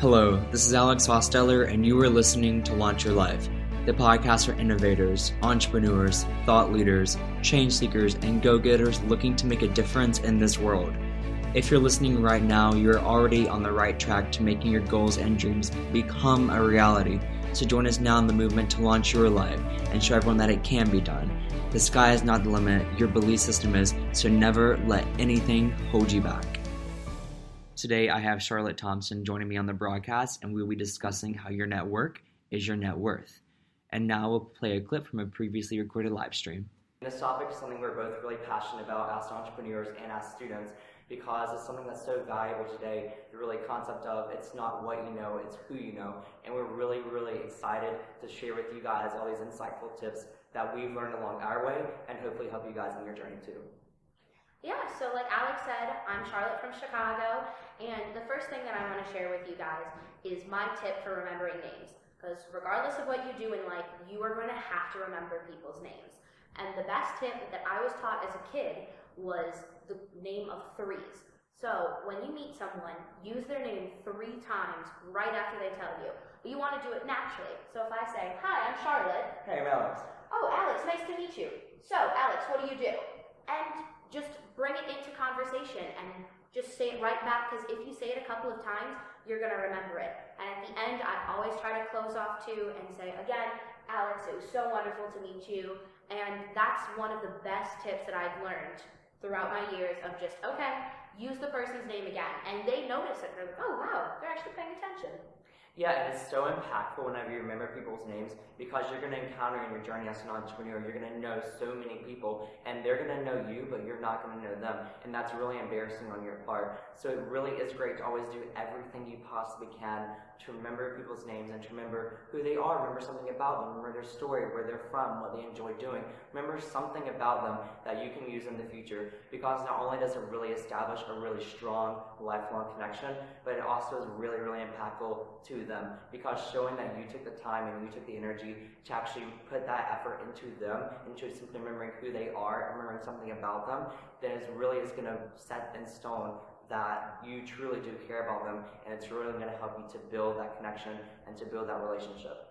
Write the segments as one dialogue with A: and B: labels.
A: Hello, this is Alex Hostetler, and you are listening to Launch Your Life, the podcast for innovators, entrepreneurs, thought leaders, change seekers, and go getters looking to make a difference in this world. If you're listening right now, you're already on the right track to making your goals and dreams become a reality. So join us now in the movement to launch your life and show everyone that it can be done. The sky is not the limit, your belief system is, so never let anything hold you back. Today, I have Charlotte Thompson joining me on the broadcast, and we'll be discussing how your network is your net worth. And now we'll play a clip from a previously recorded live stream.
B: This topic is something we're both really passionate about as entrepreneurs and as students because it's something that's so valuable today. The really concept of it's not what you know, it's who you know. And we're really, really excited to share with you guys all these insightful tips that we've learned along our way and hopefully help you guys in your journey too.
C: Yeah, so like Alex said, I'm Charlotte from Chicago, and the first thing that I want to share with you guys is my tip for remembering names. Because regardless of what you do in life, you are going to have to remember people's names. And the best tip that I was taught as a kid was the name of threes. So when you meet someone, use their name three times right after they tell you. But you want to do it naturally. So if I say, Hi, I'm Charlotte.
B: Hey, I'm Alex.
C: Oh, Alex, nice to meet you. So, Alex, what do you do? And just bring it into conversation and just say it right back because if you say it a couple of times, you're going to remember it. And at the end, I always try to close off too and say, again, Alex, it was so wonderful to meet you. And that's one of the best tips that I've learned throughout my years of just, okay, use the person's name again. And they notice it. They're like, oh, wow, they're actually paying attention.
B: Yeah, and it's so impactful whenever you remember people's names because you're going to encounter in your journey as an entrepreneur, you're going to know so many people and they're going to know you, but you're not going to know them. And that's really embarrassing on your part. So it really is great to always do everything you possibly can to remember people's names and to remember who they are, remember something about them, remember their story, where they're from, what they enjoy doing. Remember something about them that you can use in the future because not only does it really establish a really strong lifelong connection, but it also is really, really impactful to them because showing that you took the time and you took the energy to actually put that effort into them, into simply remembering who they are, remembering something about them, then it really is going to set in stone that you truly do care about them and it's really going to help you to build that connection and to build that relationship.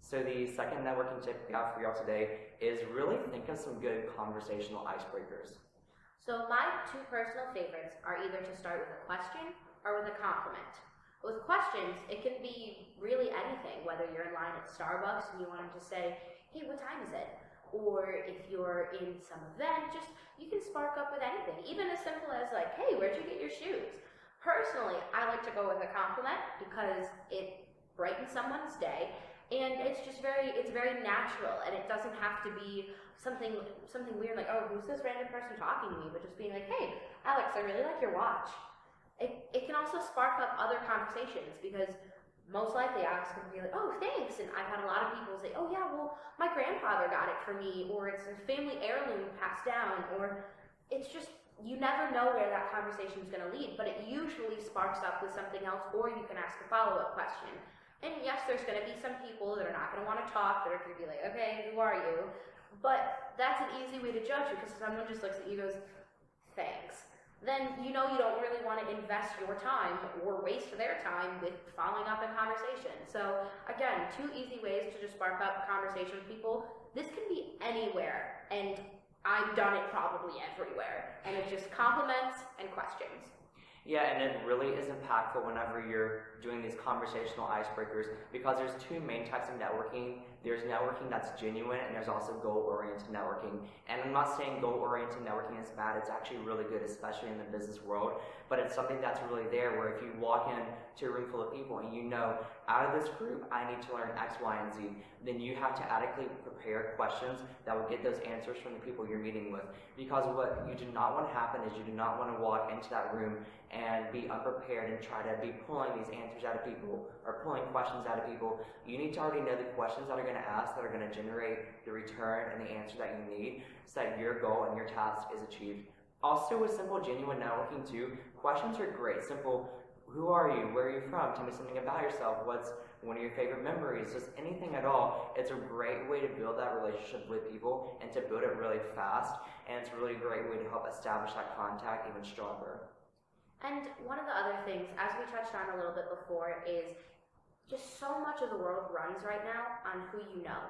B: So the second networking tip we have for y'all today is really think of some good conversational icebreakers.
C: So my two personal favorites are either to start with a question or with a compliment. With questions, it can be really anything, whether you're in line at Starbucks and you want to say, hey, what time is it? Or if you're in some event, just you can spark up with anything, even as simple as like, hey, where'd you get your shoes? Personally, I like to go with a compliment because it brightens someone's day and it's just very it's very natural and it doesn't have to be something something weird like oh who's this random person talking to me but just being like hey alex i really like your watch it, it can also spark up other conversations because most likely Alex can be like, oh, thanks. And I've had a lot of people say, oh, yeah, well, my grandfather got it for me, or it's a family heirloom passed down, or it's just, you never know where that conversation is going to lead, but it usually sparks up with something else, or you can ask a follow up question. And yes, there's going to be some people that are not going to want to talk, that are going to be like, okay, who are you? But that's an easy way to judge you, because someone just looks at you and goes, thanks then you know you don't really want to invest your time or waste their time with following up in conversation. So again, two easy ways to just spark up a conversation with people. This can be anywhere, and I've done it probably everywhere. And it's just compliments and questions.
B: Yeah, and it really is impactful whenever you're doing these conversational icebreakers because there's two main types of networking there's networking that's genuine, and there's also goal oriented networking. And I'm not saying goal oriented networking is bad, it's actually really good, especially in the business world. But it's something that's really there where if you walk into a room full of people and you know, out of this group, I need to learn X, Y, and Z, then you have to adequately prepare questions that will get those answers from the people you're meeting with. Because what you do not want to happen is you do not want to walk into that room and be unprepared and try to be pulling these answers out of people or pulling questions out of people. You need to already know the questions that are going going to ask that are going to generate the return and the answer that you need so that your goal and your task is achieved. Also, with simple, genuine networking, too, questions are great. Simple, who are you? Where are you from? Tell me something about yourself. What's one of your favorite memories? Just anything at all. It's a great way to build that relationship with people and to build it really fast. And it's a really great way to help establish that contact even stronger.
C: And one of the other things, as we touched on a little bit before, is just so much of the world runs right now on who you know.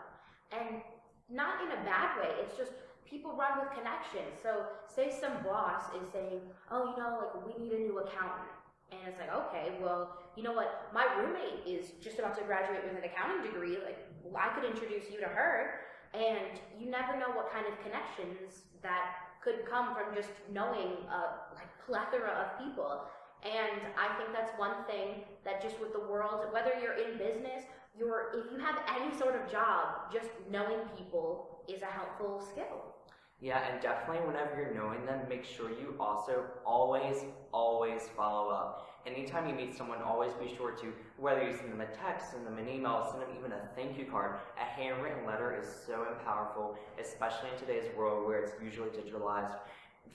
C: And not in a bad way, it's just people run with connections. So, say some boss is saying, Oh, you know, like we need a new accountant. And it's like, okay, well, you know what? My roommate is just about to graduate with an accounting degree. Like, I could introduce you to her. And you never know what kind of connections that could come from just knowing a like plethora of people. And I think that's one thing that just with the world, whether you're in business, you're if you have any sort of job, just knowing people is a helpful skill.
B: Yeah, and definitely whenever you're knowing them, make sure you also always, always follow up. Anytime you meet someone, always be sure to, whether you send them a text, send them an email, send them even a thank you card, a handwritten letter is so powerful, especially in today's world where it's usually digitalized.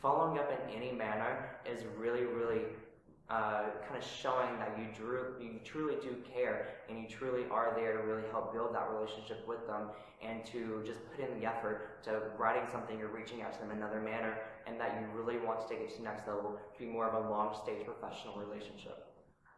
B: Following up in any manner is really, really uh, kind of showing that you, drew, you truly do care and you truly are there to really help build that relationship with them and to just put in the effort to writing something or reaching out to them in another manner and that you really want to take it to the next level to be more of a long stage professional relationship.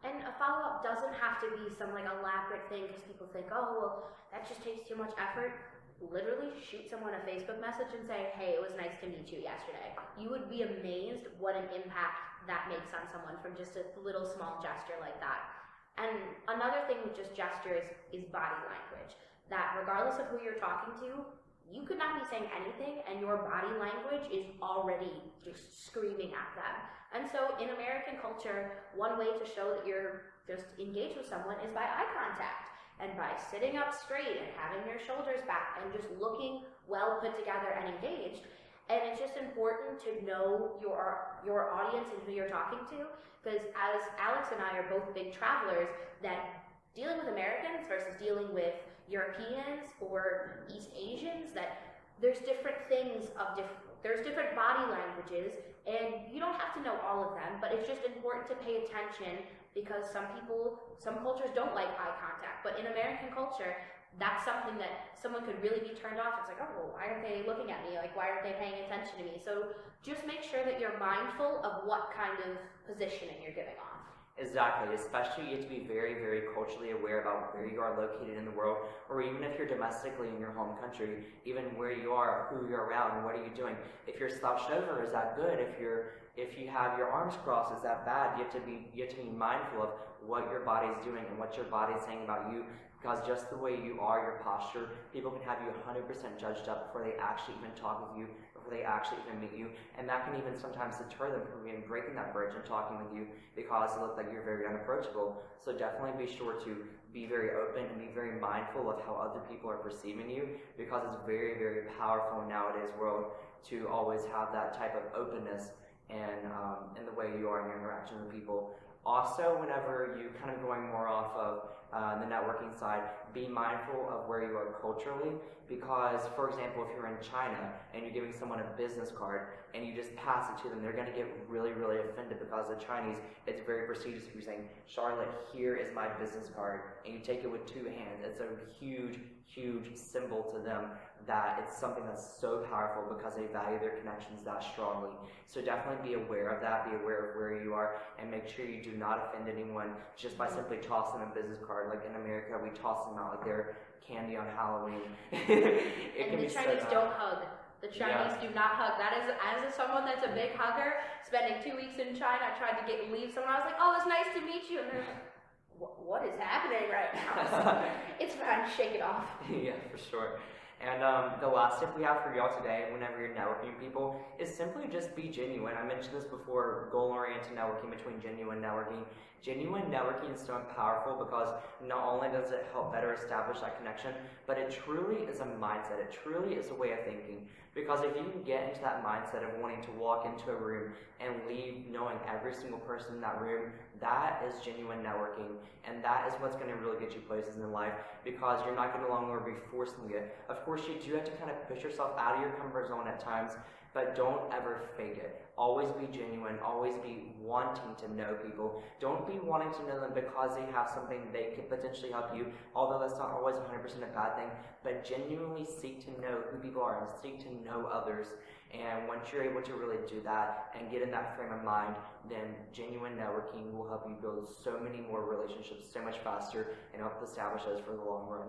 C: And a follow up doesn't have to be some like elaborate thing because people think, oh, well, that just takes too much effort. Literally shoot someone a Facebook message and say, hey, it was nice to meet you yesterday. You would be amazed what an impact that makes on someone from just a little small gesture like that. And another thing with just gestures is body language. That regardless of who you're talking to, you could not be saying anything and your body language is already just screaming at them. And so in American culture, one way to show that you're just engaged with someone is by eye contact and by sitting up straight and having your shoulders back and just looking well put together and engaged. And it's just important to know your your audience and who you're talking to, because as Alex and I are both big travelers, that dealing with Americans versus dealing with Europeans or East Asians, that there's different things of different there's different body languages and you don't have to know all of them but it's just important to pay attention because some people some cultures don't like eye contact. But in american culture that's something that someone could really be turned off. It's like, oh, well, why aren't they looking at me? Like, why aren't they paying attention to me? So just make sure that you're mindful of what kind of positioning you're giving off.
B: Exactly, especially you have to be very, very culturally aware about where you are located in the world, or even if you're domestically in your home country, even where you are, who you're around, what are you doing. If you're slouched over, is that good? If you're if you have your arms crossed, is that bad? You have to be you have to be mindful of what your body's doing and what your body's saying about you because just the way you are, your posture, people can have you 100% judged up before they actually even talk with you, before they actually even meet you. And that can even sometimes deter them from even breaking that bridge and talking with you because it looks like you're very unapproachable. So definitely be sure to be very open and be very mindful of how other people are perceiving you because it's very, very powerful in nowadays world to always have that type of openness and um, in the way you are in your interaction with people. Also, whenever you kind of going more off of uh, the networking side, be mindful of where you are culturally because, for example, if you're in China and you're giving someone a business card and you just pass it to them, they're going to get really, really offended because the Chinese, it's very prestigious if you're saying, Charlotte, here is my business card, and you take it with two hands. It's a huge, huge symbol to them that it's something that's so powerful because they value their connections that strongly. So definitely be aware of that, be aware of where you are, and make sure you do not offend anyone just by simply tossing a business card. Like in America, we toss them out like they're candy on Halloween.
C: and the Chinese don't hug. The Chinese yeah. do not hug. That is, as someone that's a big hugger, spending two weeks in China, I tried to get leave someone. I was like, "Oh, it's nice to meet you," and they're like, "What is happening right now?" it's fine. Shake it off.
B: yeah, for sure. And um, the last tip we have for y'all today, whenever you're networking people, is simply just be genuine. I mentioned this before goal-oriented networking between genuine networking. Genuine networking is so powerful because not only does it help better establish that connection, but it truly is a mindset. It truly is a way of thinking. Because if you can get into that mindset of wanting to walk into a room and leave knowing every single person in that room, that is genuine networking. And that is what's going to really get you places in life because you're not going to longer be forcing it. Of course, you do have to kind of push yourself out of your comfort zone at times, but don't ever fake it. Always be genuine. Always be wanting to know people. Don't be wanting to know them because they have something they could potentially help you, although that's not always 100% a bad thing, but genuinely seek to know who people are and seek to know others. And once you're able to really do that and get in that frame of mind, then genuine networking will help you build so many more relationships so much faster and help establish those for the long run.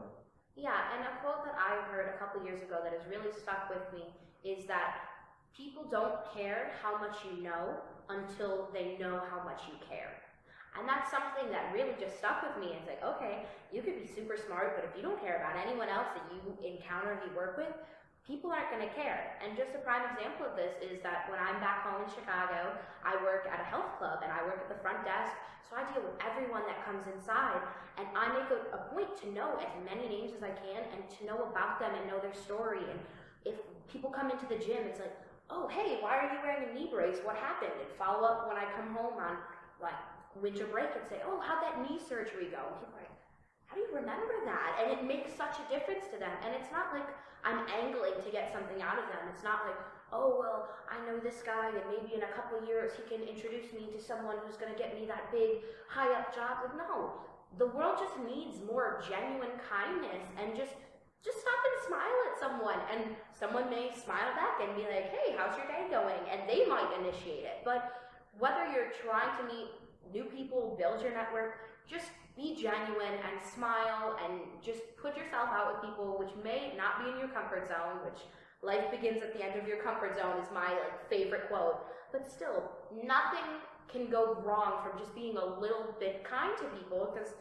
C: Yeah, and a quote that I heard a couple years ago that has really stuck with me is that people don't care how much you know until they know how much you care. And that's something that really just stuck with me. It's like, okay, you could be super smart, but if you don't care about anyone else that you encounter and you work with, people aren't going to care. And just a prime example of this is that when I'm back home in Chicago, I work at a health club and I work at the front desk. So I deal with everyone that comes inside and I make a, a point to know as many names as I can and to know about them and know their story. And if people come into the gym, it's like, oh, hey, why are you wearing a knee brace? What happened? And follow up when I come home on like winter break and say, oh, how'd that knee surgery go? And people like, how do you remember that? And it makes such a difference to them. And it's not like I'm angling to get something out of them. It's not like, oh, well, I know this guy, and maybe in a couple years he can introduce me to someone who's going to get me that big, high up job. Like, no. The world just needs more genuine kindness and just just stop and smile at someone and someone may smile back and be like hey how's your day going and they might initiate it but whether you're trying to meet new people build your network just be genuine and smile and just put yourself out with people which may not be in your comfort zone, which life begins at the end of your comfort zone is my like favorite quote. But still, nothing can go wrong from just being a little bit kind to people because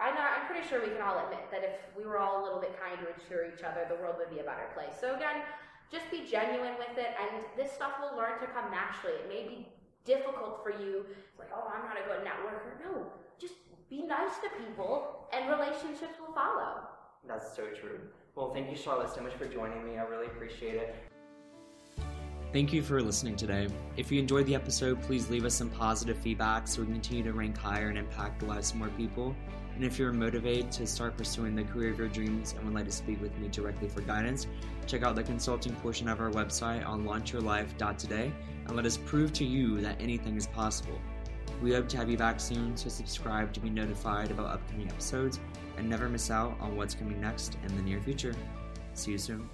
C: I know, I'm pretty sure we can all admit that if we were all a little bit kinder to each other, the world would be a better place. So again, just be genuine with it, and this stuff will learn to come naturally. It may be difficult for you. It's like, oh, I'm not a good networker. No, just be nice to people, and relationships will follow.
B: That's so true. Well, thank you, Charlotte, so much for joining me. I really appreciate it.
A: Thank you for listening today. If you enjoyed the episode, please leave us some positive feedback so we can continue to rank higher and impact the lives of more people. And if you're motivated to start pursuing the career of your dreams and would like to speak with me directly for guidance, check out the consulting portion of our website on launchyourlife.today and let us prove to you that anything is possible. We hope to have you back soon, so subscribe to be notified about upcoming episodes and never miss out on what's coming next in the near future. See you soon.